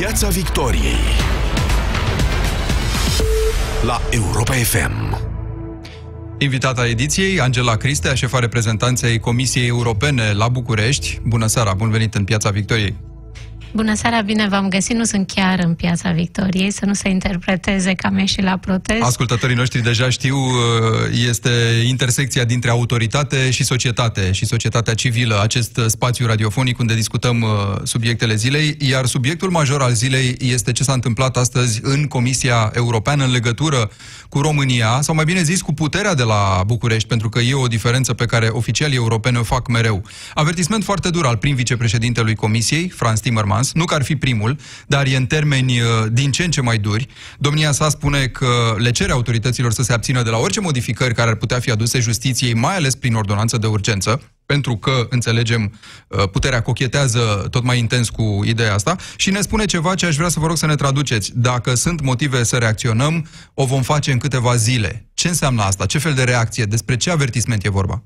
Piața Victoriei la Europa FM. Invitata ediției, Angela Cristea, șefa reprezentanței Comisiei Europene la București. Bună seara, bun venit în Piața Victoriei. Bună seara, bine v-am găsit. Nu sunt chiar în Piața Victoriei, să nu se interpreteze că am ieșit la protest. Ascultătorii noștri deja știu, uh, este intersecția dintre autoritate și societate și societatea civilă, acest spațiu radiofonic unde discutăm uh, subiectele zilei, iar subiectul major al zilei este ce s-a întâmplat astăzi în Comisia Europeană în legătură cu România, sau mai bine zis cu puterea de la București, pentru că e o diferență pe care oficialii europeni o fac mereu. Avertisment foarte dur al prim vicepreședintelui Comisiei, Franz Timmermans, Timmermans, nu că ar fi primul, dar e în termeni uh, din ce în ce mai duri. Domnia sa spune că le cere autorităților să se abțină de la orice modificări care ar putea fi aduse justiției, mai ales prin ordonanță de urgență, pentru că, înțelegem, uh, puterea cochetează tot mai intens cu ideea asta și ne spune ceva ce aș vrea să vă rog să ne traduceți. Dacă sunt motive să reacționăm, o vom face în câteva zile. Ce înseamnă asta? Ce fel de reacție? Despre ce avertisment e vorba?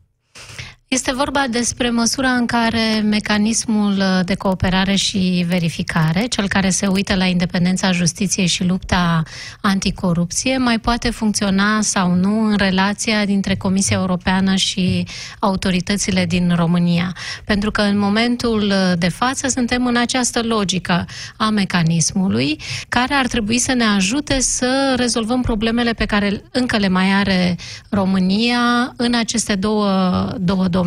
Este vorba despre măsura în care mecanismul de cooperare și verificare, cel care se uită la independența justiției și lupta anticorupție, mai poate funcționa sau nu în relația dintre Comisia Europeană și autoritățile din România. Pentru că în momentul de față suntem în această logică a mecanismului care ar trebui să ne ajute să rezolvăm problemele pe care încă le mai are România în aceste două, două domenii.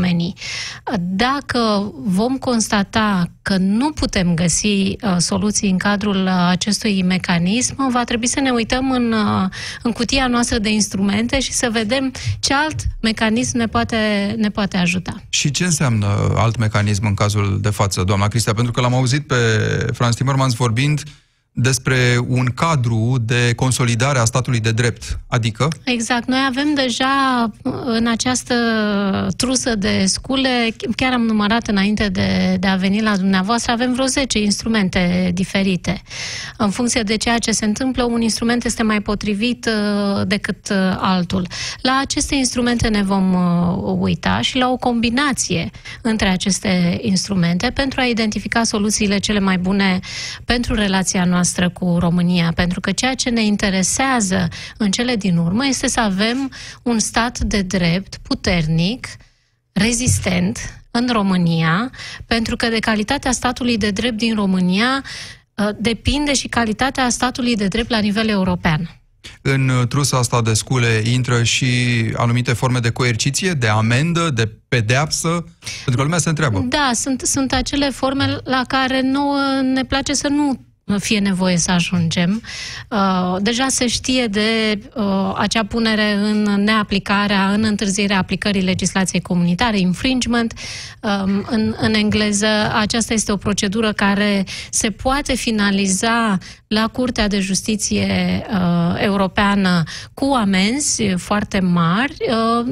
Dacă vom constata că nu putem găsi uh, soluții în cadrul uh, acestui mecanism, va trebui să ne uităm în, uh, în cutia noastră de instrumente și să vedem ce alt mecanism ne poate, ne poate ajuta. Și ce înseamnă alt mecanism în cazul de față, doamna Cristia? Pentru că l-am auzit pe Franz Timmermans vorbind despre un cadru de consolidare a statului de drept, adică? Exact. Noi avem deja în această trusă de scule, chiar am numărat înainte de, de a veni la dumneavoastră, avem vreo 10 instrumente diferite. În funcție de ceea ce se întâmplă, un instrument este mai potrivit uh, decât uh, altul. La aceste instrumente ne vom uh, uita și la o combinație între aceste instrumente pentru a identifica soluțiile cele mai bune pentru relația noastră noastră cu România, pentru că ceea ce ne interesează în cele din urmă este să avem un stat de drept puternic, rezistent în România, pentru că de calitatea statului de drept din România uh, depinde și calitatea statului de drept la nivel european. În trusa asta de scule intră și anumite forme de coerciție, de amendă, de pedeapsă? Pentru că lumea se întreabă. Da, sunt, sunt acele forme la care nouă ne place să nu fie nevoie să ajungem. Uh, deja se știe de uh, acea punere în neaplicarea, în întârzierea aplicării legislației comunitare, infringement. Um, în, în engleză, aceasta este o procedură care se poate finaliza la Curtea de Justiție uh, Europeană cu amenzi foarte mari.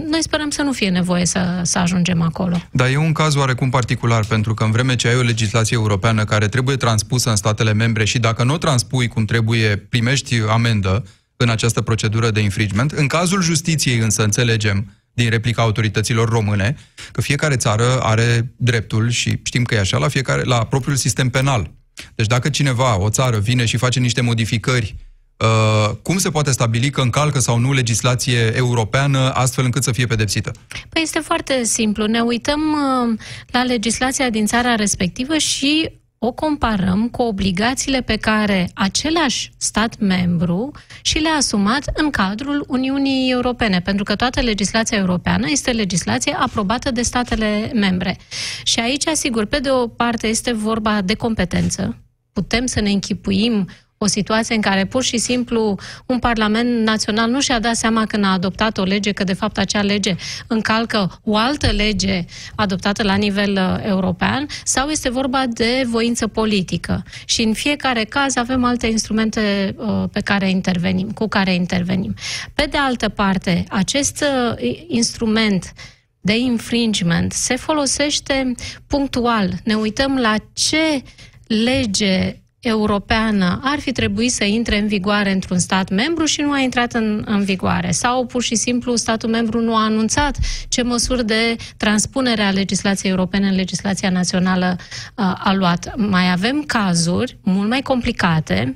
Noi sperăm să nu fie nevoie să, să ajungem acolo. Dar e un caz oarecum particular, pentru că în vreme ce ai o legislație europeană care trebuie transpusă în statele membre și dacă nu o transpui cum trebuie, primești amendă în această procedură de infringement. În cazul justiției însă înțelegem din replica autorităților române că fiecare țară are dreptul și știm că e așa la fiecare la propriul sistem penal. Deci dacă cineva, o țară, vine și face niște modificări Uh, cum se poate stabili că încalcă sau nu legislație europeană astfel încât să fie pedepsită? Păi este foarte simplu. Ne uităm uh, la legislația din țara respectivă și o comparăm cu obligațiile pe care același stat membru și le-a asumat în cadrul Uniunii Europene, pentru că toată legislația europeană este legislație aprobată de statele membre. Și aici, sigur, pe de o parte este vorba de competență, putem să ne închipuim o situație în care pur și simplu un Parlament Național nu și-a dat seama când a adoptat o lege că de fapt acea lege încalcă o altă lege adoptată la nivel uh, european sau este vorba de voință politică. Și în fiecare caz avem alte instrumente uh, pe care intervenim, cu care intervenim. Pe de altă parte, acest uh, instrument de infringement se folosește punctual. Ne uităm la ce lege europeană ar fi trebuit să intre în vigoare într-un stat membru și nu a intrat în, în vigoare. Sau pur și simplu statul membru nu a anunțat ce măsuri de transpunere a legislației europene în legislația națională uh, a luat. Mai avem cazuri mult mai complicate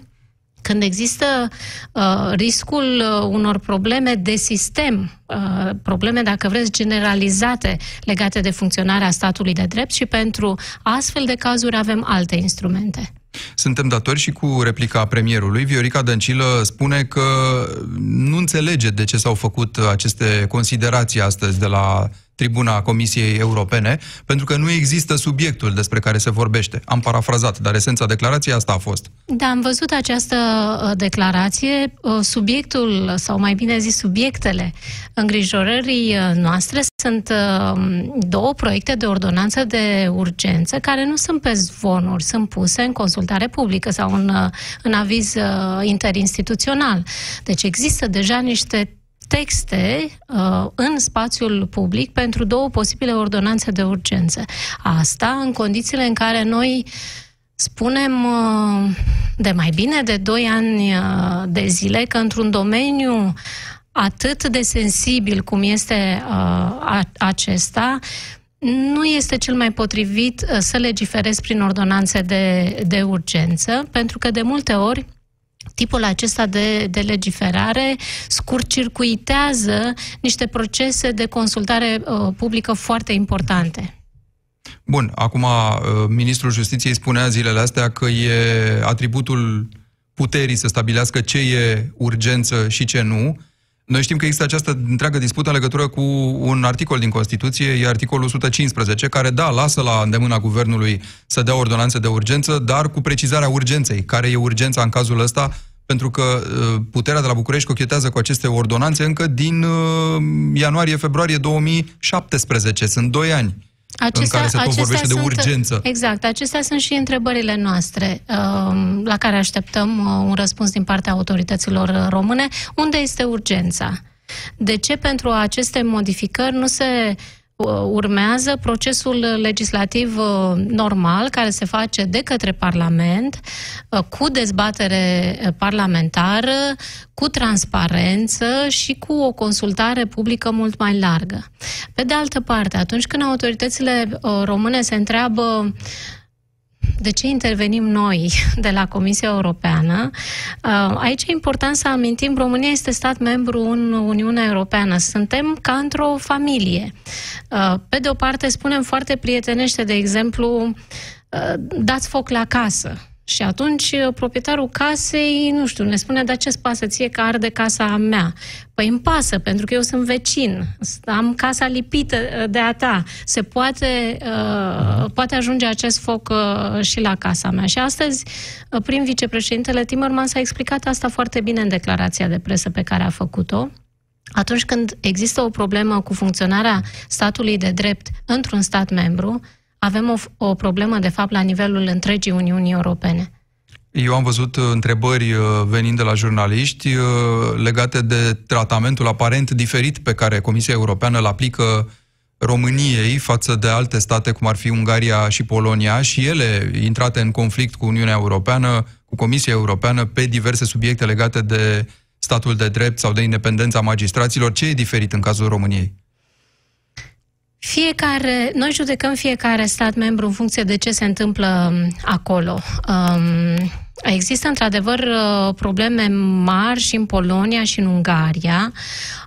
când există uh, riscul uh, unor probleme de sistem, uh, probleme, dacă vreți, generalizate legate de funcționarea statului de drept și pentru astfel de cazuri avem alte instrumente. Suntem datori și cu replica premierului. Viorica Dăncilă spune că nu înțelege de ce s-au făcut aceste considerații astăzi de la tribuna Comisiei Europene, pentru că nu există subiectul despre care se vorbește. Am parafrazat, dar esența declarației asta a fost. Da, am văzut această uh, declarație. Uh, subiectul, sau mai bine zis, subiectele îngrijorării uh, noastre sunt două proiecte de ordonanță de urgență care nu sunt pe zvonuri, sunt puse în consultare publică sau în, în aviz interinstituțional. Deci există deja niște texte uh, în spațiul public pentru două posibile ordonanțe de urgență. Asta în condițiile în care noi spunem uh, de mai bine de 2 ani uh, de zile că într-un domeniu atât de sensibil cum este uh, acesta, nu este cel mai potrivit uh, să legiferezi prin ordonanțe de, de urgență, pentru că de multe ori tipul acesta de, de legiferare scurcircuitează niște procese de consultare uh, publică foarte importante. Bun, acum uh, ministrul justiției spunea zilele astea că e atributul puterii să stabilească ce e urgență și ce nu. Noi știm că există această întreagă dispută în legătură cu un articol din Constituție, e articolul 115, care, da, lasă la îndemâna guvernului să dea ordonanțe de urgență, dar cu precizarea urgenței. Care e urgența în cazul ăsta? Pentru că uh, puterea de la București cochetează cu aceste ordonanțe încă din uh, ianuarie-februarie 2017. Sunt doi ani. Acestea, în care se tot vorbește sunt, de urgență. Exact, acestea sunt și întrebările noastre um, la care așteptăm uh, un răspuns din partea autorităților române. Unde este urgența? De ce pentru aceste modificări nu se Uh, urmează procesul legislativ uh, normal care se face de către Parlament, uh, cu dezbatere parlamentară, cu transparență și cu o consultare publică mult mai largă. Pe de altă parte, atunci când autoritățile române se întreabă de ce intervenim noi de la Comisia Europeană? Uh, aici e important să amintim, România este stat membru în Uniunea Europeană. Suntem ca într-o familie. Uh, pe de o parte, spunem foarte prietenește, de exemplu, uh, dați foc la casă. Și atunci uh, proprietarul casei, nu știu, ne spune, dar ce-ți pasă ție că arde casa mea? Păi îmi pasă, pentru că eu sunt vecin, am casa lipită uh, de a ta. Se poate, uh, poate ajunge acest foc uh, și la casa mea. Și astăzi, uh, prin vicepreședintele Timmermans a explicat asta foarte bine în declarația de presă pe care a făcut-o. Atunci când există o problemă cu funcționarea statului de drept într-un stat membru, avem o, o problemă, de fapt, la nivelul întregii Uniunii Europene. Eu am văzut uh, întrebări uh, venind de la jurnaliști uh, legate de tratamentul aparent diferit pe care Comisia Europeană îl aplică României față de alte state, cum ar fi Ungaria și Polonia, și ele intrate în conflict cu Uniunea Europeană, cu Comisia Europeană, pe diverse subiecte legate de statul de drept sau de independența magistraților. Ce e diferit în cazul României? Fiecare, noi judecăm fiecare stat membru în funcție de ce se întâmplă um, acolo. Um, există într-adevăr uh, probleme mari și în Polonia și în Ungaria.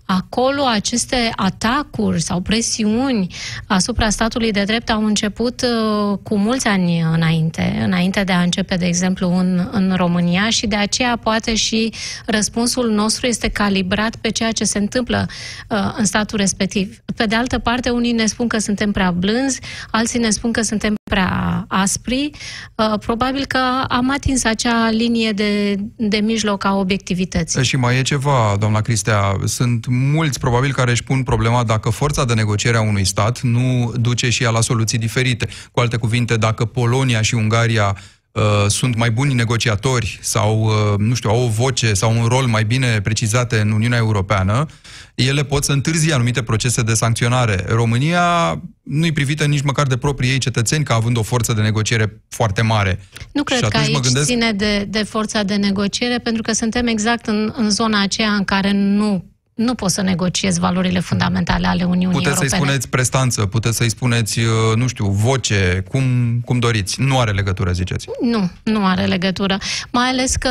Acolo aceste atacuri sau presiuni asupra statului de drept au început uh, cu mulți ani înainte, înainte de a începe, de exemplu, în, în România și de aceea poate și răspunsul nostru este calibrat pe ceea ce se întâmplă uh, în statul respectiv. Pe de altă parte, unii ne spun că suntem prea blânzi, alții ne spun că suntem prea aspri. Uh, probabil că am atins acea linie de, de mijloc a obiectivității. Și mai e ceva, doamna Cristea, sunt mulți probabil care își pun problema dacă forța de negociere a unui stat nu duce și ea la soluții diferite. Cu alte cuvinte, dacă Polonia și Ungaria uh, sunt mai buni negociatori sau, uh, nu știu, au o voce sau un rol mai bine precizate în Uniunea Europeană, ele pot să întârzie anumite procese de sancționare. România nu-i privită nici măcar de proprii ei cetățeni ca având o forță de negociere foarte mare. Nu cred că aici gândesc... ține de, de forța de negociere, pentru că suntem exact în, în zona aceea în care nu nu poți să negociezi valorile fundamentale ale Uniunii puteți Europene. Puteți să-i spuneți prestanță, puteți să-i spuneți, uh, nu știu, voce, cum, cum doriți. Nu are legătură, ziceți. Nu, nu are legătură. Mai ales că,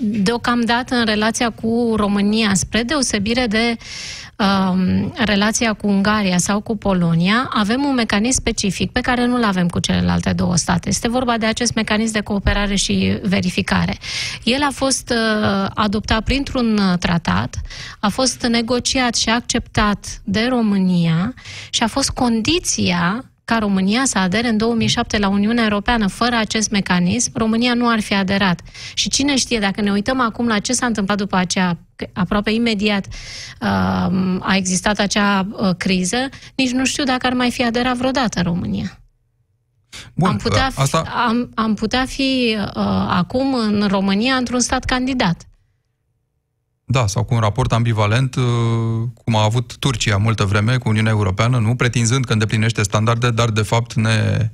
deocamdată, în relația cu România, spre deosebire de uh, Um, relația cu Ungaria sau cu Polonia, avem un mecanism specific pe care nu-l avem cu celelalte două state. Este vorba de acest mecanism de cooperare și verificare. El a fost uh, adoptat printr-un uh, tratat, a fost negociat și acceptat de România și a fost condiția ca România să adere în 2007 la Uniunea Europeană. Fără acest mecanism, România nu ar fi aderat. Și cine știe, dacă ne uităm acum la ce s-a întâmplat după aceea, aproape imediat uh, a existat acea uh, criză, nici nu știu dacă ar mai fi aderat vreodată România. Bun, am, putea fi, asta... am, am putea fi uh, acum în România într-un stat candidat. Da, sau cu un raport ambivalent, uh, cum a avut Turcia multă vreme cu Uniunea Europeană, nu pretinzând că îndeplinește standarde, dar de fapt ne,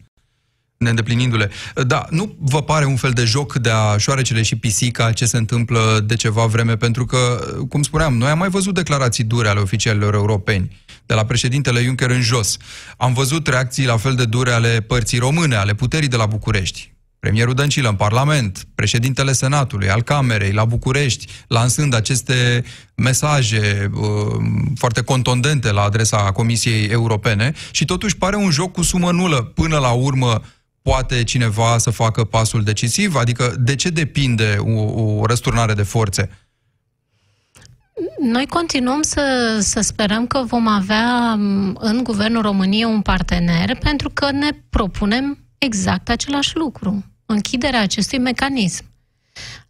neîndeplinindu-le. Da, nu vă pare un fel de joc de a șoarecele și pisica ce se întâmplă de ceva vreme? Pentru că, cum spuneam, noi am mai văzut declarații dure ale oficialilor europeni, de la președintele Juncker în jos. Am văzut reacții la fel de dure ale părții române, ale puterii de la București premierul Dăncilă în Parlament, președintele Senatului, al Camerei, la București, lansând aceste mesaje uh, foarte contundente la adresa Comisiei Europene și totuși pare un joc cu sumă nulă. Până la urmă, poate cineva să facă pasul decisiv? Adică de ce depinde o, o răsturnare de forțe? Noi continuăm să, să sperăm că vom avea în Guvernul României un partener pentru că ne propunem exact același lucru închiderea acestui mecanism.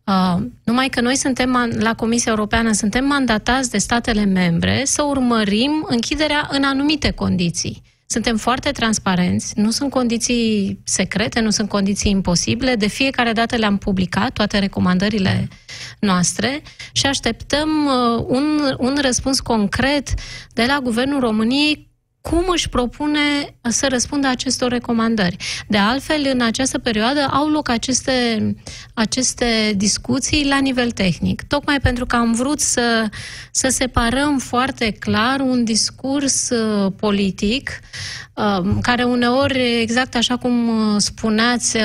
Uh, numai că noi suntem la Comisia Europeană, suntem mandatați de statele membre să urmărim închiderea în anumite condiții. Suntem foarte transparenți, nu sunt condiții secrete, nu sunt condiții imposibile. De fiecare dată le-am publicat, toate recomandările noastre și așteptăm uh, un, un răspuns concret de la Guvernul României cum își propune să răspundă acestor recomandări. De altfel, în această perioadă au loc aceste, aceste discuții la nivel tehnic, tocmai pentru că am vrut să, să separăm foarte clar un discurs uh, politic uh, care uneori, exact așa cum uh, spuneați,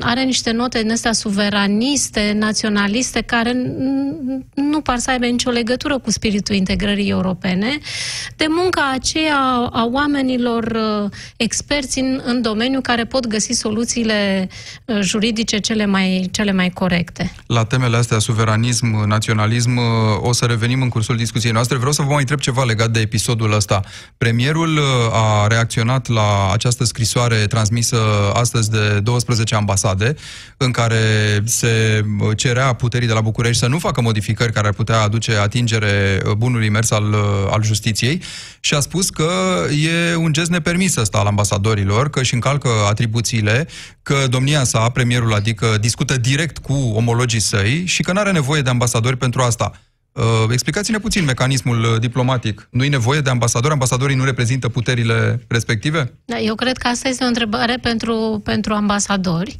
are niște note din astea suveraniste, naționaliste, care nu par să aibă nicio legătură cu spiritul integrării europene, de munca aceea a oamenilor uh, experți în, în domeniu care pot găsi soluțiile uh, juridice cele mai, cele mai corecte. La temele astea, suveranism, naționalism, uh, o să revenim în cursul discuției noastre. Vreau să vă mai întreb ceva legat de episodul ăsta. Premierul a reacționat la această scrisoare transmisă astăzi de 12 ambasade, în care se cerea puterii de la București să nu facă modificări care ar putea aduce atingere bunului mers al, al justiției și a spus că e un gest nepermis ăsta al ambasadorilor, că își încalcă atribuțiile, că domnia sa, premierul, adică discută direct cu omologii săi și că nu are nevoie de ambasadori pentru asta. Uh, explicați-ne puțin mecanismul uh, diplomatic. Nu e nevoie de ambasadori? Ambasadorii nu reprezintă puterile respective? Da, eu cred că asta este o întrebare pentru, pentru ambasadori.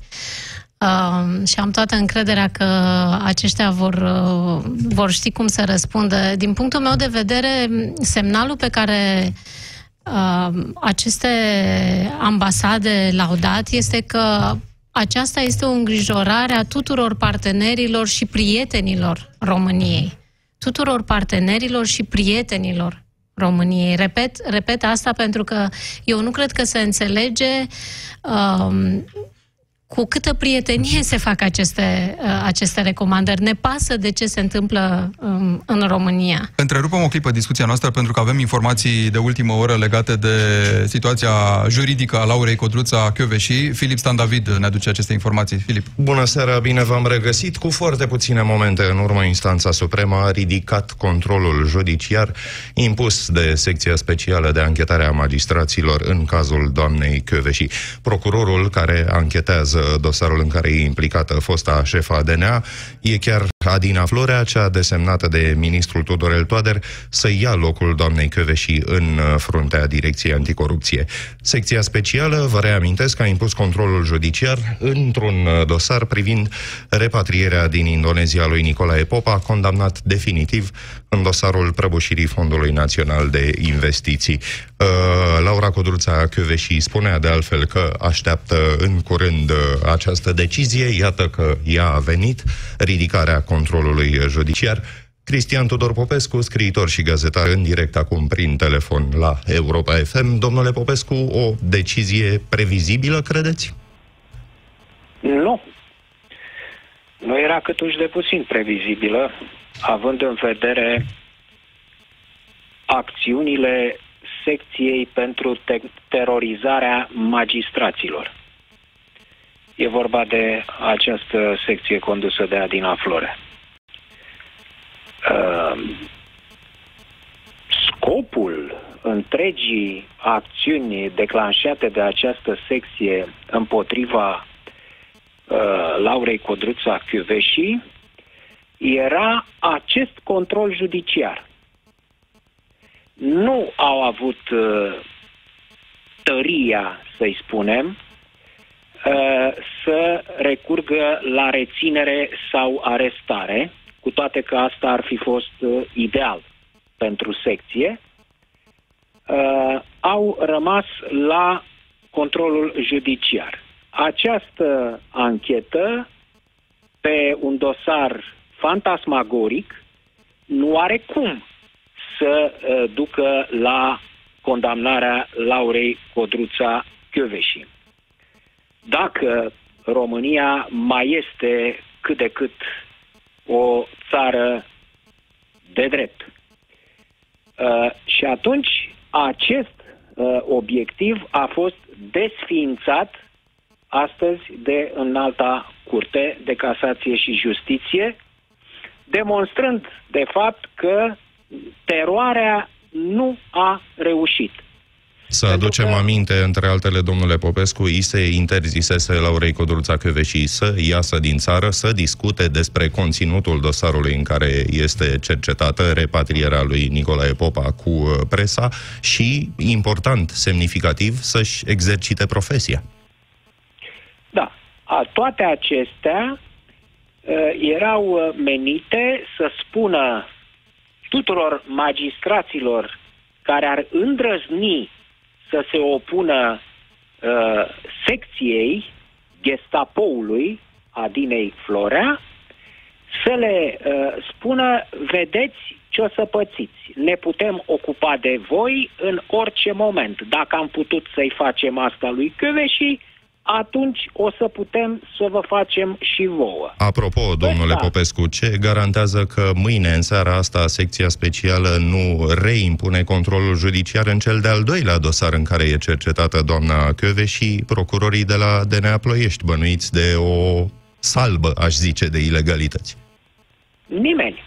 Uh, și am toată încrederea că aceștia vor, uh, vor ști cum să răspundă. Din punctul meu de vedere, semnalul pe care uh, aceste ambasade l-au dat este că aceasta este o îngrijorare a tuturor partenerilor și prietenilor României. Tuturor partenerilor și prietenilor României. Repet, repet asta pentru că eu nu cred că se înțelege uh, cu câtă prietenie se fac aceste, uh, aceste recomandări. Ne pasă de ce se întâmplă um, în România. Întrerupăm o clipă discuția noastră pentru că avem informații de ultimă oră legate de situația juridică a Laurei Codruța și Filip Stan David ne aduce aceste informații. Filip. Bună seara, bine v-am regăsit. Cu foarte puține momente în urmă, instanța supremă a ridicat controlul judiciar impus de secția specială de anchetare a magistraților în cazul doamnei și Procurorul care anchetează dosarul în care e implicată fosta șefa DNA. E chiar Adina Florea, cea desemnată de ministrul Tudorel Toader, să ia locul doamnei Căveși în fruntea Direcției Anticorupție. Secția specială, vă reamintesc, a impus controlul judiciar într-un dosar privind repatrierea din Indonezia lui Nicolae Popa, condamnat definitiv în dosarul prăbușirii Fondului Național de Investiții. Uh, Laura Codruța Căveși spunea de altfel că așteaptă în curând uh, această decizie, iată că ea a venit, ridicarea controlului judiciar. Cristian Tudor Popescu, scriitor și gazetar în direct acum prin telefon la Europa FM. Domnule Popescu, o decizie previzibilă, credeți? Nu. Nu era cât uși de puțin previzibilă, având în vedere acțiunile secției pentru te- terorizarea magistraților. E vorba de această secție condusă de Adina Flore. Uh, scopul întregii acțiuni declanșate de această secție împotriva uh, Laurei Codruța Chiuveși era acest control judiciar. Nu au avut uh, tăria, să-i spunem, uh, să recurgă la reținere sau arestare, cu toate că asta ar fi fost uh, ideal pentru secție, uh, au rămas la controlul judiciar. Această anchetă pe un dosar fantasmagoric nu are cum să uh, ducă la condamnarea Laurei Codruța Chioveși. Dacă România mai este cât de cât o țară de drept. Uh, și atunci acest uh, obiectiv a fost desființat astăzi de înalta curte de casație și justiție, demonstrând de fapt că teroarea nu a reușit. Să aducem că... aminte, între altele, domnule Popescu, îi se interzisese Laurei Codruța Căveși să iasă din țară, să discute despre conținutul dosarului în care este cercetată repatrierea lui Nicolae Popa cu uh, presa și, important, semnificativ, să-și exercite profesia. Da. A, toate acestea uh, erau uh, menite să spună tuturor magistraților care ar îndrăzni să se opună uh, secției gestapoului Adinei Florea să le uh, spună, vedeți ce o să pățiți. Ne putem ocupa de voi în orice moment. Dacă am putut să-i facem asta lui și atunci o să putem să vă facem și vouă. Apropo, domnule Ăsta. Popescu, ce garantează că mâine, în seara asta, secția specială nu reimpune controlul judiciar în cel de-al doilea dosar în care e cercetată doamna Căve și procurorii de la DNA Ploiești, bănuiți de o salbă, aș zice, de ilegalități? Nimeni.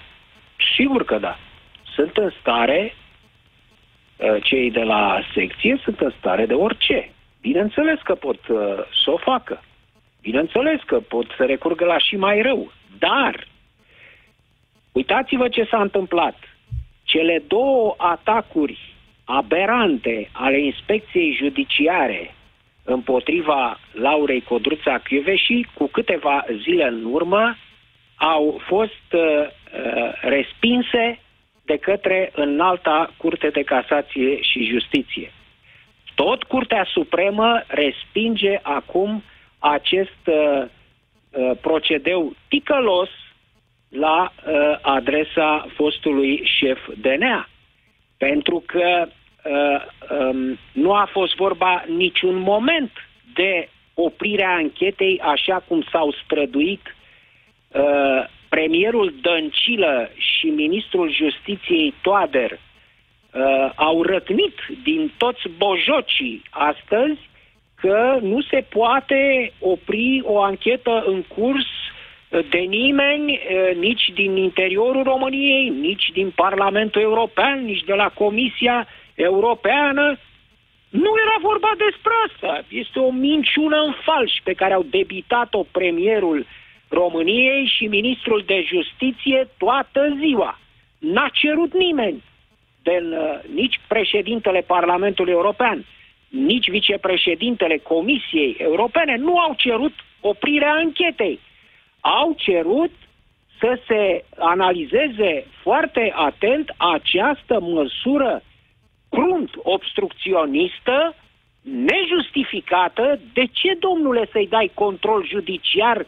Sigur că da. Sunt în stare, uh, cei de la secție sunt în stare de orice Bineînțeles că pot uh, să o facă. Bineînțeles că pot să recurgă la și mai rău. Dar, uitați-vă ce s-a întâmplat. Cele două atacuri aberante ale inspecției judiciare împotriva Laurei Codruța și cu câteva zile în urmă au fost uh, uh, respinse de către înalta Curte de Casație și Justiție. Tot Curtea Supremă respinge acum acest uh, uh, procedeu ticălos la uh, adresa fostului șef DNA. Pentru că uh, um, nu a fost vorba niciun moment de oprirea anchetei așa cum s-au străduit uh, premierul Dăncilă și ministrul justiției Toader uh, au rătnit din toți bojocii astăzi că nu se poate opri o anchetă în curs de nimeni, uh, nici din interiorul României, nici din Parlamentul European, nici de la Comisia Europeană. Nu era vorba despre asta. Este o minciună în falș pe care au debitat-o premierul României și ministrul de justiție toată ziua. N-a cerut nimeni, de, uh, nici președintele Parlamentului European, nici vicepreședintele Comisiei Europene nu au cerut oprirea anchetei. Au cerut să se analizeze foarte atent această măsură crunt obstrucționistă, nejustificată. De ce, domnule, să-i dai control judiciar uh,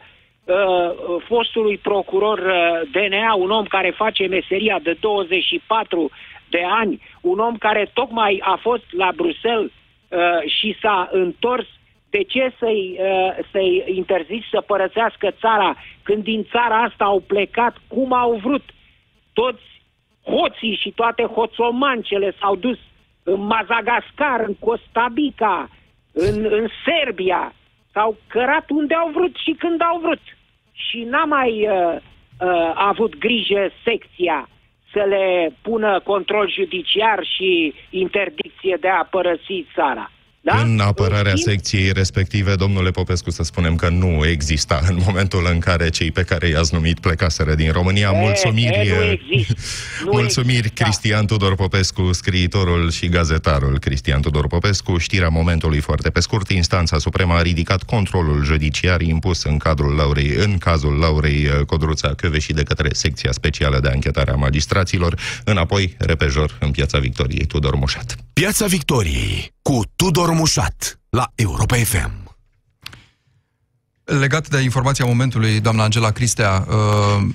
fostului procuror uh, DNA, un om care face meseria de 24 de ani, un om care tocmai a fost la Bruxelles uh, și s-a întors de ce să-i, uh, să-i interzici să părăsească țara când din țara asta au plecat cum au vrut? Toți hoții și toate hoțomancele s-au dus în Mazagascar, în Costa Rica, în, în Serbia, s-au cărat unde au vrut și când au vrut. Și n-a mai uh, uh, avut grijă secția să le pună control judiciar și interdicție de a părăsi țara. Da? În apărarea în secției respective, domnule Popescu, să spunem că nu exista în momentul în care cei pe care i-ați numit plecaseră din România. E, mulțumiri, e, nu nu mulțumiri exista. Cristian Tudor Popescu, scriitorul și gazetarul Cristian Tudor Popescu. Știrea momentului foarte pe scurt, instanța supremă a ridicat controlul judiciar impus în cadrul Laurei, în cazul Laurei uh, Codruța și de către secția specială de anchetare a magistraților, înapoi repejor în Piața Victoriei Tudor Mușat. Piața Victoriei cu Tudor Mușat la Europa FM. Legat de informația momentului, doamna Angela Cristea, uh,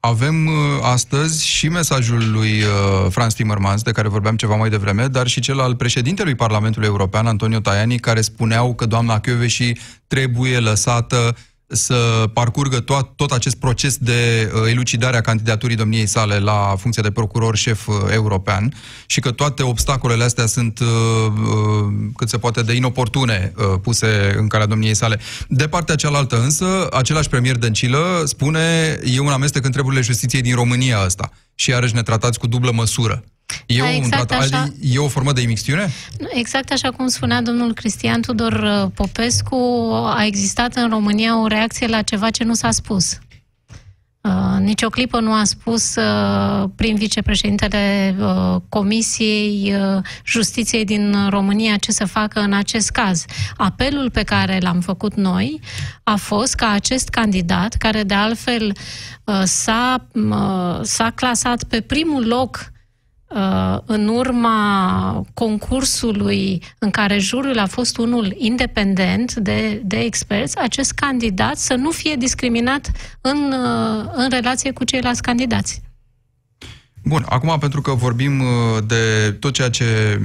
avem uh, astăzi și mesajul lui uh, Franz Timmermans, de care vorbeam ceva mai devreme, dar și cel al președintelui Parlamentului European, Antonio Tajani, care spuneau că doamna Kövesi trebuie lăsată să parcurgă tot, tot acest proces de uh, elucidare a candidaturii domniei sale la funcția de procuror șef uh, european și că toate obstacolele astea sunt uh, uh, cât se poate de inoportune uh, puse în calea domniei sale. De partea cealaltă însă, același premier Dăncilă spune e un amestec în treburile justiției din România ăsta și iarăși ne tratați cu dublă măsură. E, da, exact un așa, e o formă de imixtiune? Exact așa cum spunea domnul Cristian Tudor uh, Popescu, a existat în România o reacție la ceva ce nu s-a spus. Uh, nici o clipă nu a spus uh, prin vicepreședintele uh, Comisiei uh, Justiției din România ce să facă în acest caz. Apelul pe care l-am făcut noi a fost ca acest candidat, care de altfel uh, s-a, uh, s-a clasat pe primul loc Uh, în urma concursului în care jurul a fost unul independent de, de experți, acest candidat să nu fie discriminat în, uh, în relație cu ceilalți candidați. Bun, acum pentru că vorbim uh, de tot ceea ce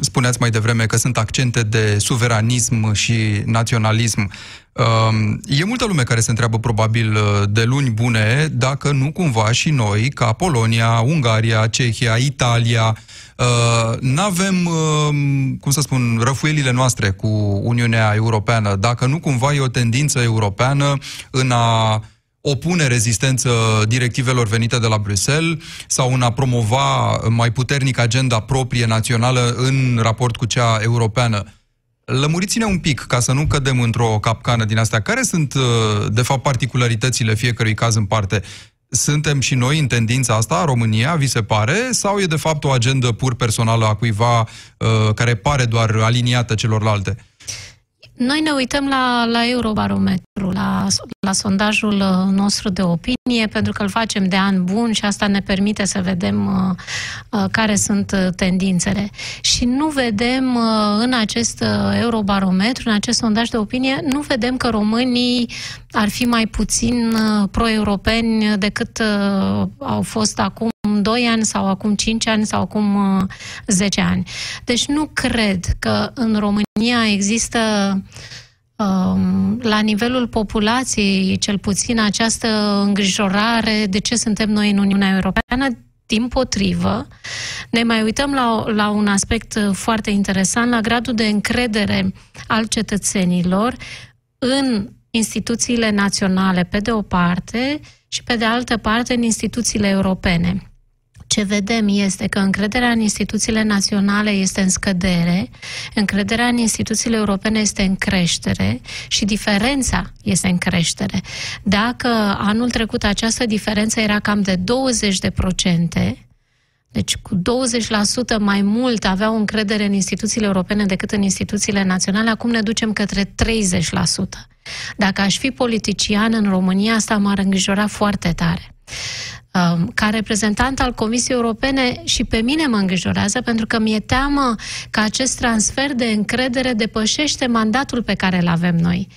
spuneați mai devreme, că sunt accente de suveranism și naționalism, um, e multă lume care se întreabă probabil uh, de luni bune dacă nu cumva și noi, ca Polonia, Ungaria, Cehia, Italia, uh, n-avem, um, cum să spun, răfuielile noastre cu Uniunea Europeană, dacă nu cumva e o tendință europeană în a opune rezistență directivelor venite de la Bruxelles sau în a promova mai puternic agenda proprie națională în raport cu cea europeană. Lămuriți-ne un pic ca să nu cădem într-o capcană din astea. Care sunt, uh, de fapt, particularitățile fiecărui caz în parte? Suntem și noi în tendința asta, România, vi se pare? Sau e, de fapt, o agendă pur personală a cuiva uh, care pare doar aliniată celorlalte? Noi ne uităm la, la Eurobarometru, la, la sondajul uh, nostru de opinie, pentru că îl facem de an bun și asta ne permite să vedem uh, uh, care sunt uh, tendințele. Și nu vedem uh, în acest uh, Eurobarometru, în acest sondaj de opinie, nu vedem că românii ar fi mai puțin uh, pro-europeni decât uh, au fost acum 2 ani sau acum 5 ani sau acum 10 uh, ani. Deci nu cred că în România există um, la nivelul populației, cel puțin, această îngrijorare de ce suntem noi în Uniunea Europeană. Din potrivă, ne mai uităm la, la un aspect foarte interesant, la gradul de încredere al cetățenilor în instituțiile naționale, pe de o parte, și pe de altă parte în instituțiile europene ce vedem este că încrederea în instituțiile naționale este în scădere, încrederea în instituțiile europene este în creștere și diferența este în creștere. Dacă anul trecut această diferență era cam de 20 de procente, deci cu 20% mai mult aveau încredere în instituțiile europene decât în instituțiile naționale, acum ne ducem către 30%. Dacă aș fi politician în România, asta m-ar îngrijora foarte tare. Um, ca reprezentant al Comisiei Europene și pe mine mă îngrijorează pentru că mi-e teamă că acest transfer de încredere depășește mandatul pe care îl avem noi.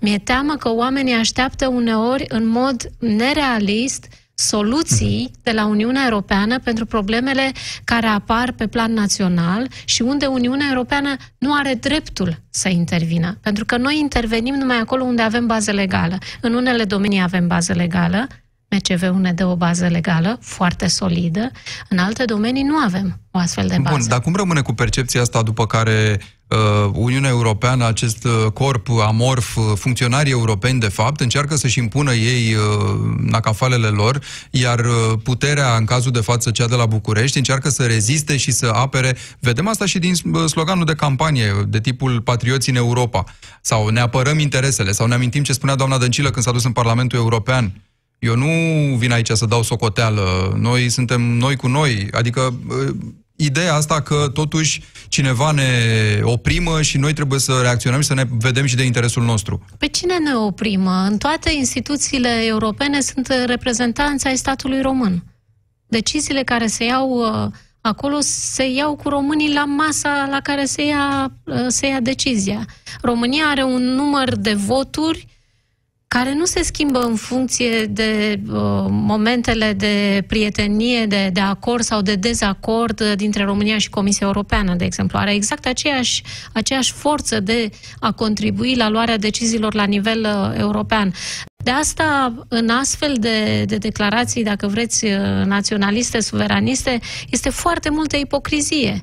Mi-e teamă că oamenii așteaptă uneori în mod nerealist soluții de la Uniunea Europeană pentru problemele care apar pe plan național și unde Uniunea Europeană nu are dreptul să intervină. Pentru că noi intervenim numai acolo unde avem bază legală. În unele domenii avem bază legală, MCV-ul ne dă o bază legală foarte solidă, în alte domenii nu avem o astfel de bază. Bun, dar cum rămâne cu percepția asta după care uh, Uniunea Europeană, acest uh, corp amorf, uh, funcționarii europeni, de fapt, încearcă să-și impună ei uh, nacafalele lor, iar uh, puterea, în cazul de față, cea de la București, încearcă să reziste și să apere. Vedem asta și din uh, sloganul de campanie, de tipul Patrioții în Europa. Sau ne apărăm interesele, sau ne amintim ce spunea doamna Dăncilă când s-a dus în Parlamentul European eu nu vin aici să dau socoteală. Noi suntem noi cu noi. Adică ideea asta că totuși cineva ne oprimă și noi trebuie să reacționăm și să ne vedem și de interesul nostru. Pe cine ne oprimă? În toate instituțiile europene sunt reprezentanți ai statului român. Deciziile care se iau uh, acolo se iau cu românii la masa la care se ia, uh, se ia decizia. România are un număr de voturi care nu se schimbă în funcție de uh, momentele de prietenie, de, de acord sau de dezacord uh, dintre România și Comisia Europeană, de exemplu. Are exact aceeași, aceeași forță de a contribui la luarea deciziilor la nivel uh, european. De asta, în astfel de, de declarații, dacă vreți, uh, naționaliste, suveraniste, este foarte multă ipocrizie.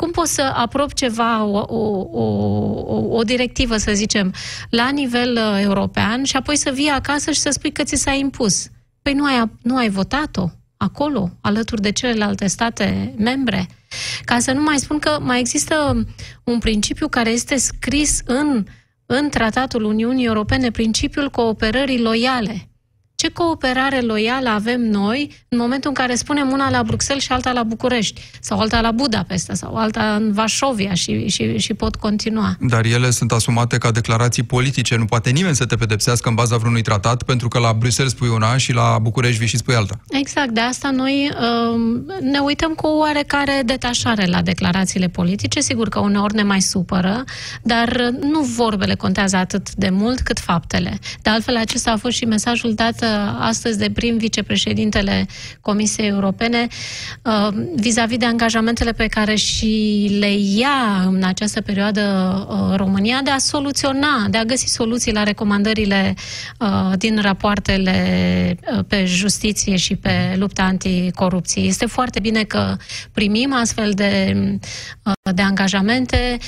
Cum poți să aprobi ceva, o, o, o, o directivă, să zicem, la nivel uh, european și apoi să vii acasă și să spui că ți s-a impus? Păi nu ai, nu ai votat-o acolo, alături de celelalte state membre? Ca să nu mai spun că mai există un principiu care este scris în, în Tratatul Uniunii Europene, principiul cooperării loiale. Ce cooperare loială avem noi în momentul în care spunem una la Bruxelles și alta la București, sau alta la Budapesta, sau alta în Vașovia și, și, și pot continua. Dar ele sunt asumate ca declarații politice. Nu poate nimeni să te pedepsească în baza vreunui tratat, pentru că la Bruxelles spui una și la București vii și spui alta. Exact. De asta noi uh, ne uităm cu o oarecare detașare la declarațiile politice. Sigur că uneori ne mai supără, dar nu vorbele contează atât de mult cât faptele. De altfel, acesta a fost și mesajul dat astăzi de prim vicepreședintele Comisiei Europene uh, vis-a-vis de angajamentele pe care și le ia în această perioadă uh, România de a soluționa, de a găsi soluții la recomandările uh, din rapoartele pe justiție și pe lupta anticorupție. Este foarte bine că primim astfel de, de angajamente,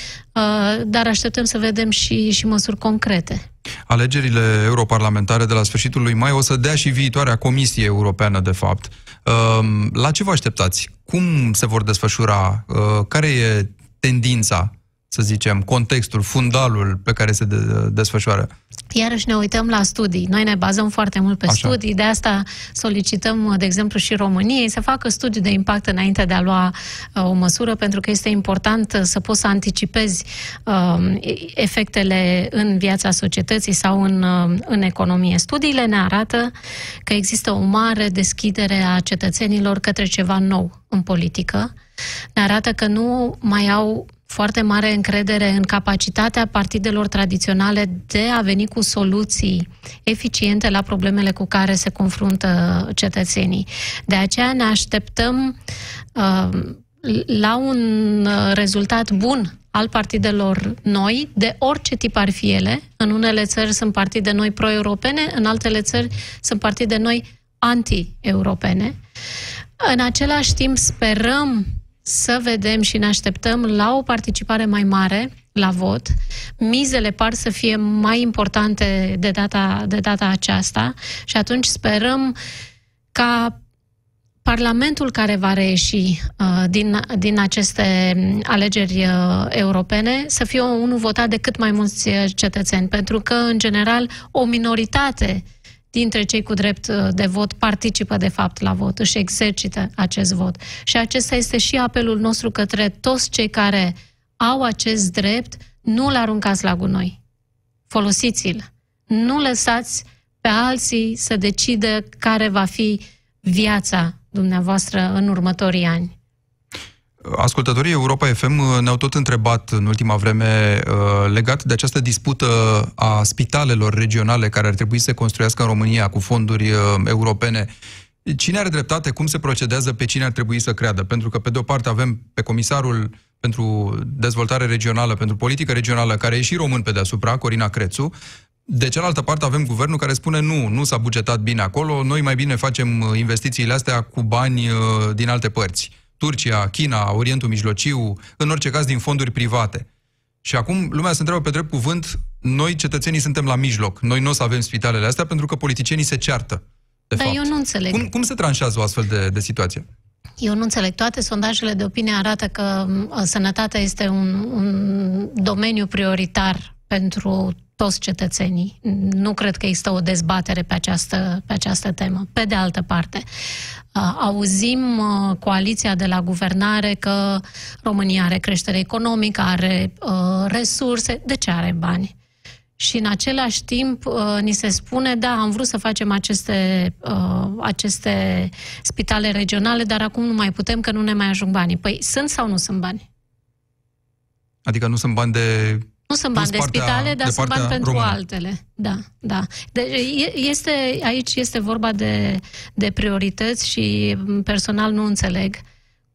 dar așteptăm să vedem și, și măsuri concrete. Alegerile europarlamentare de la sfârșitul lui mai o să dea și viitoarea Comisie Europeană, de fapt. Ehm, la ce vă așteptați? Cum se vor desfășura? Ehm, care e tendința, să zicem, contextul, fundalul pe care se desfășoară? Iarăși ne uităm la studii. Noi ne bazăm foarte mult pe Așa. studii, de asta solicităm, de exemplu, și României să facă studiu de impact înainte de a lua uh, o măsură, pentru că este important să poți să anticipezi uh, efectele în viața societății sau în, uh, în economie. Studiile ne arată că există o mare deschidere a cetățenilor către ceva nou în politică. Ne arată că nu mai au foarte mare încredere în capacitatea partidelor tradiționale de a veni cu soluții eficiente la problemele cu care se confruntă cetățenii. De aceea ne așteptăm uh, la un uh, rezultat bun al partidelor noi, de orice tip ar fi ele. În unele țări sunt partide noi pro-europene, în altele țări sunt partide noi anti-europene. În același timp sperăm să vedem și ne așteptăm la o participare mai mare la vot. Mizele par să fie mai importante de data, de data aceasta și atunci sperăm ca Parlamentul care va reieși uh, din, din aceste alegeri uh, europene să fie unul votat de cât mai mulți uh, cetățeni, pentru că, în general, o minoritate dintre cei cu drept uh, de vot participă, de fapt, la vot, își exercită acest vot. Și acesta este și apelul nostru către toți cei care au acest drept, nu-l aruncați la gunoi. Folosiți-l. Nu lăsați pe alții să decidă care va fi viața dumneavoastră în următorii ani. Ascultătorii Europa FM uh, ne-au tot întrebat în ultima vreme uh, legat de această dispută a spitalelor regionale care ar trebui să se construiască în România cu fonduri uh, europene. Cine are dreptate? Cum se procedează? Pe cine ar trebui să creadă? Pentru că, pe de o parte, avem pe comisarul pentru dezvoltare regională, pentru politică regională, care e și român pe deasupra, Corina Crețu, de cealaltă parte avem guvernul care spune nu, nu s-a bugetat bine acolo, noi mai bine facem uh, investițiile astea cu bani uh, din alte părți. Turcia, China, Orientul Mijlociu, în orice caz din fonduri private. Și acum lumea se întreabă pe drept cuvânt, noi cetățenii suntem la mijloc. Noi nu o să avem spitalele astea pentru că politicienii se ceartă. De Dar fapt. eu nu înțeleg. Cum, cum se tranșează o astfel de, de situație? Eu nu înțeleg. Toate sondajele de opinie arată că uh, sănătatea este un, un domeniu prioritar pentru toți cetățenii. Nu cred că există o dezbatere pe această, pe această temă. Pe de altă parte, uh, auzim uh, coaliția de la guvernare că România are creștere economică, are uh, resurse. De ce are bani? Și în același timp uh, ni se spune, da, am vrut să facem aceste, uh, aceste spitale regionale, dar acum nu mai putem că nu ne mai ajung banii. Păi sunt sau nu sunt bani? Adică nu sunt bani de nu sunt bani de partea, spitale, dar de sunt bani pentru română. altele. Da, da. Deci este, aici este vorba de, de priorități și personal nu înțeleg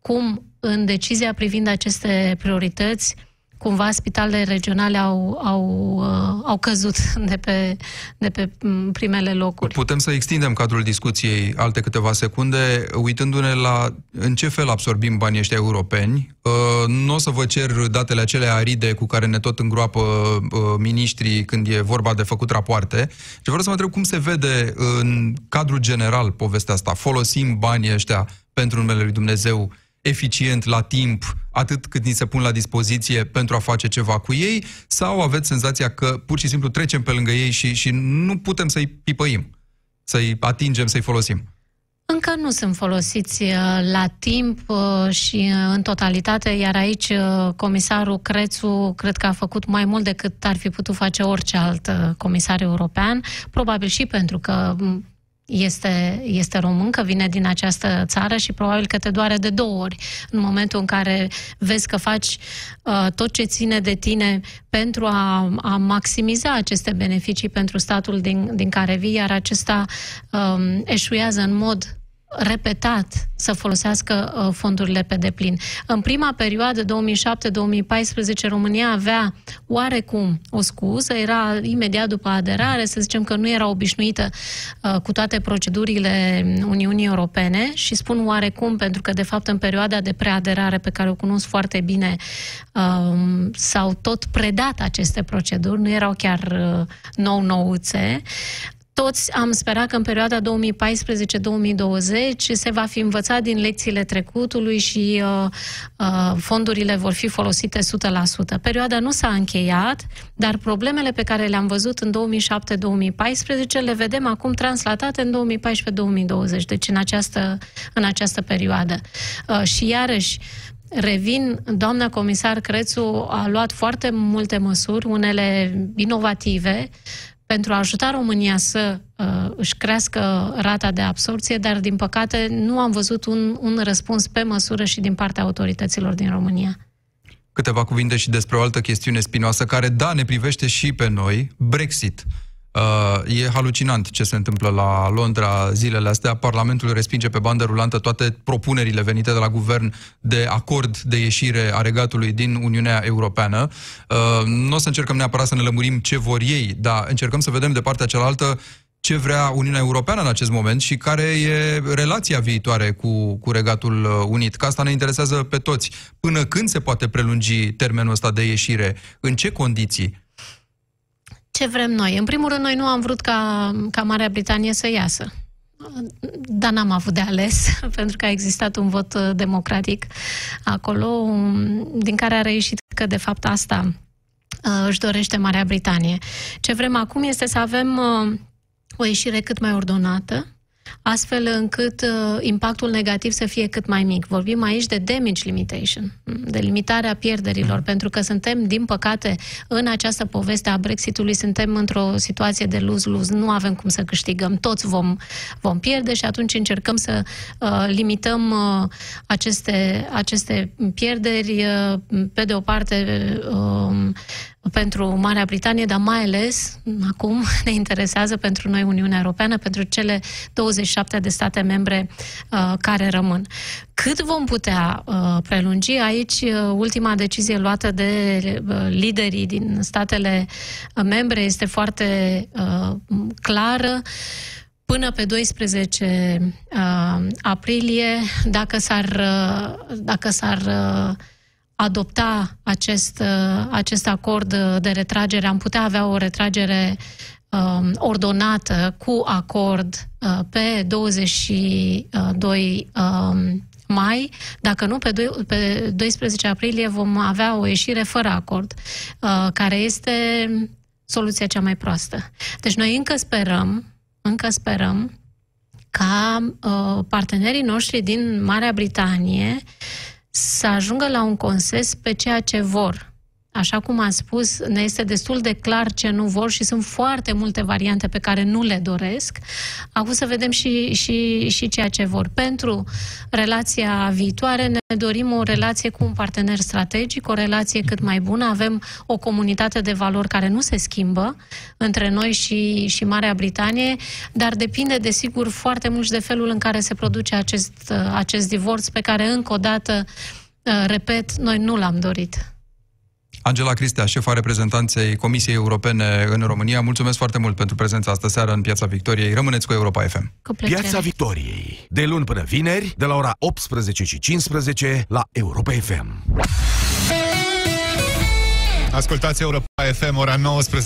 cum în decizia privind aceste priorități cumva spitalele regionale au, au, uh, au căzut de pe, de pe primele locuri. Putem să extindem cadrul discuției alte câteva secunde, uitându-ne la în ce fel absorbim banii ăștia europeni. Uh, nu o să vă cer datele acelea aride cu care ne tot îngroapă uh, miniștrii când e vorba de făcut rapoarte. Și vreau să mă întreb cum se vede în cadrul general povestea asta. Folosim banii ăștia pentru numele lui Dumnezeu eficient, la timp, atât cât ni se pun la dispoziție pentru a face ceva cu ei, sau aveți senzația că pur și simplu trecem pe lângă ei și, și nu putem să-i pipăim, să-i atingem, să-i folosim? Încă nu sunt folosiți uh, la timp uh, și uh, în totalitate, iar aici comisarul Crețu cred că a făcut mai mult decât ar fi putut face orice alt comisar european, probabil și pentru că este, este româncă, vine din această țară și probabil că te doare de două ori în momentul în care vezi că faci uh, tot ce ține de tine pentru a, a maximiza aceste beneficii pentru statul din, din care vii, iar acesta um, eșuează în mod repetat să folosească uh, fondurile pe deplin. În prima perioadă, 2007-2014, România avea oarecum o scuză, era imediat după aderare, să zicem că nu era obișnuită uh, cu toate procedurile Uniunii Europene și spun oarecum pentru că, de fapt, în perioada de preaderare pe care o cunosc foarte bine, uh, s-au tot predat aceste proceduri, nu erau chiar uh, nou-nouțe toți am sperat că în perioada 2014-2020 se va fi învățat din lecțiile trecutului și uh, uh, fondurile vor fi folosite 100%. Perioada nu s-a încheiat, dar problemele pe care le-am văzut în 2007-2014 le vedem acum translatate în 2014-2020, deci în această, în această perioadă. Uh, și iarăși, Revin, doamna comisar Crețu a luat foarte multe măsuri, unele inovative, pentru a ajuta România să uh, își crească rata de absorție, dar, din păcate, nu am văzut un, un răspuns pe măsură și din partea autorităților din România. Câteva cuvinte și despre o altă chestiune spinoasă care, da, ne privește și pe noi, Brexit. Uh, Uh, e halucinant ce se întâmplă la Londra zilele astea. Parlamentul respinge pe bandă rulantă toate propunerile venite de la guvern de acord de ieșire a regatului din Uniunea Europeană. Uh, nu o să încercăm neapărat să ne lămurim ce vor ei, dar încercăm să vedem de partea cealaltă ce vrea Uniunea Europeană în acest moment și care e relația viitoare cu, cu Regatul Unit. Că asta ne interesează pe toți. Până când se poate prelungi termenul ăsta de ieșire? În ce condiții? Ce vrem noi? În primul rând, noi nu am vrut ca, ca Marea Britanie să iasă. dar n-am avut de ales, pentru că a existat un vot uh, democratic acolo, um, din care a reieșit că, de fapt, asta uh, își dorește Marea Britanie. Ce vrem acum este să avem o ieșire cât mai ordonată, astfel încât uh, impactul negativ să fie cât mai mic. Vorbim aici de damage limitation, de limitarea pierderilor, pentru că suntem, din păcate, în această poveste a Brexitului, suntem într-o situație de lose-lose, nu avem cum să câștigăm, toți vom, vom pierde și atunci încercăm să uh, limităm uh, aceste, aceste pierderi, uh, pe de o parte, uh, pentru Marea Britanie, dar mai ales acum ne interesează pentru noi Uniunea Europeană, pentru cele 27 de state membre uh, care rămân. Cât vom putea uh, prelungi aici, uh, ultima decizie luată de uh, liderii din statele uh, membre este foarte uh, clară până pe 12 uh, aprilie, dacă s-ar, uh, dacă s-ar uh, adopta acest, uh, acest acord de retragere, am putea avea o retragere um, ordonată cu acord uh, pe 22 um, mai, dacă nu, pe, do- pe 12 aprilie vom avea o ieșire fără acord, uh, care este soluția cea mai proastă. Deci noi încă sperăm, încă sperăm ca uh, partenerii noștri din Marea Britanie să ajungă la un consens pe ceea ce vor. Așa cum am spus, ne este destul de clar ce nu vor și sunt foarte multe variante pe care nu le doresc. Acum să vedem și, și, și ceea ce vor. Pentru relația viitoare ne dorim o relație cu un partener strategic, o relație cât mai bună. Avem o comunitate de valori care nu se schimbă între noi și, și Marea Britanie, dar depinde, desigur, foarte mult de felul în care se produce acest, acest divorț pe care, încă o dată, repet, noi nu l-am dorit. Angela Cristea, șefa reprezentanței Comisiei Europene în România, mulțumesc foarte mult pentru prezența astă seară în Piața Victoriei. Rămâneți cu Europa FM. Cu Piața Victoriei. De luni până vineri, de la ora 18 și 15 la Europa FM. Ascultați Europa FM, ora 19.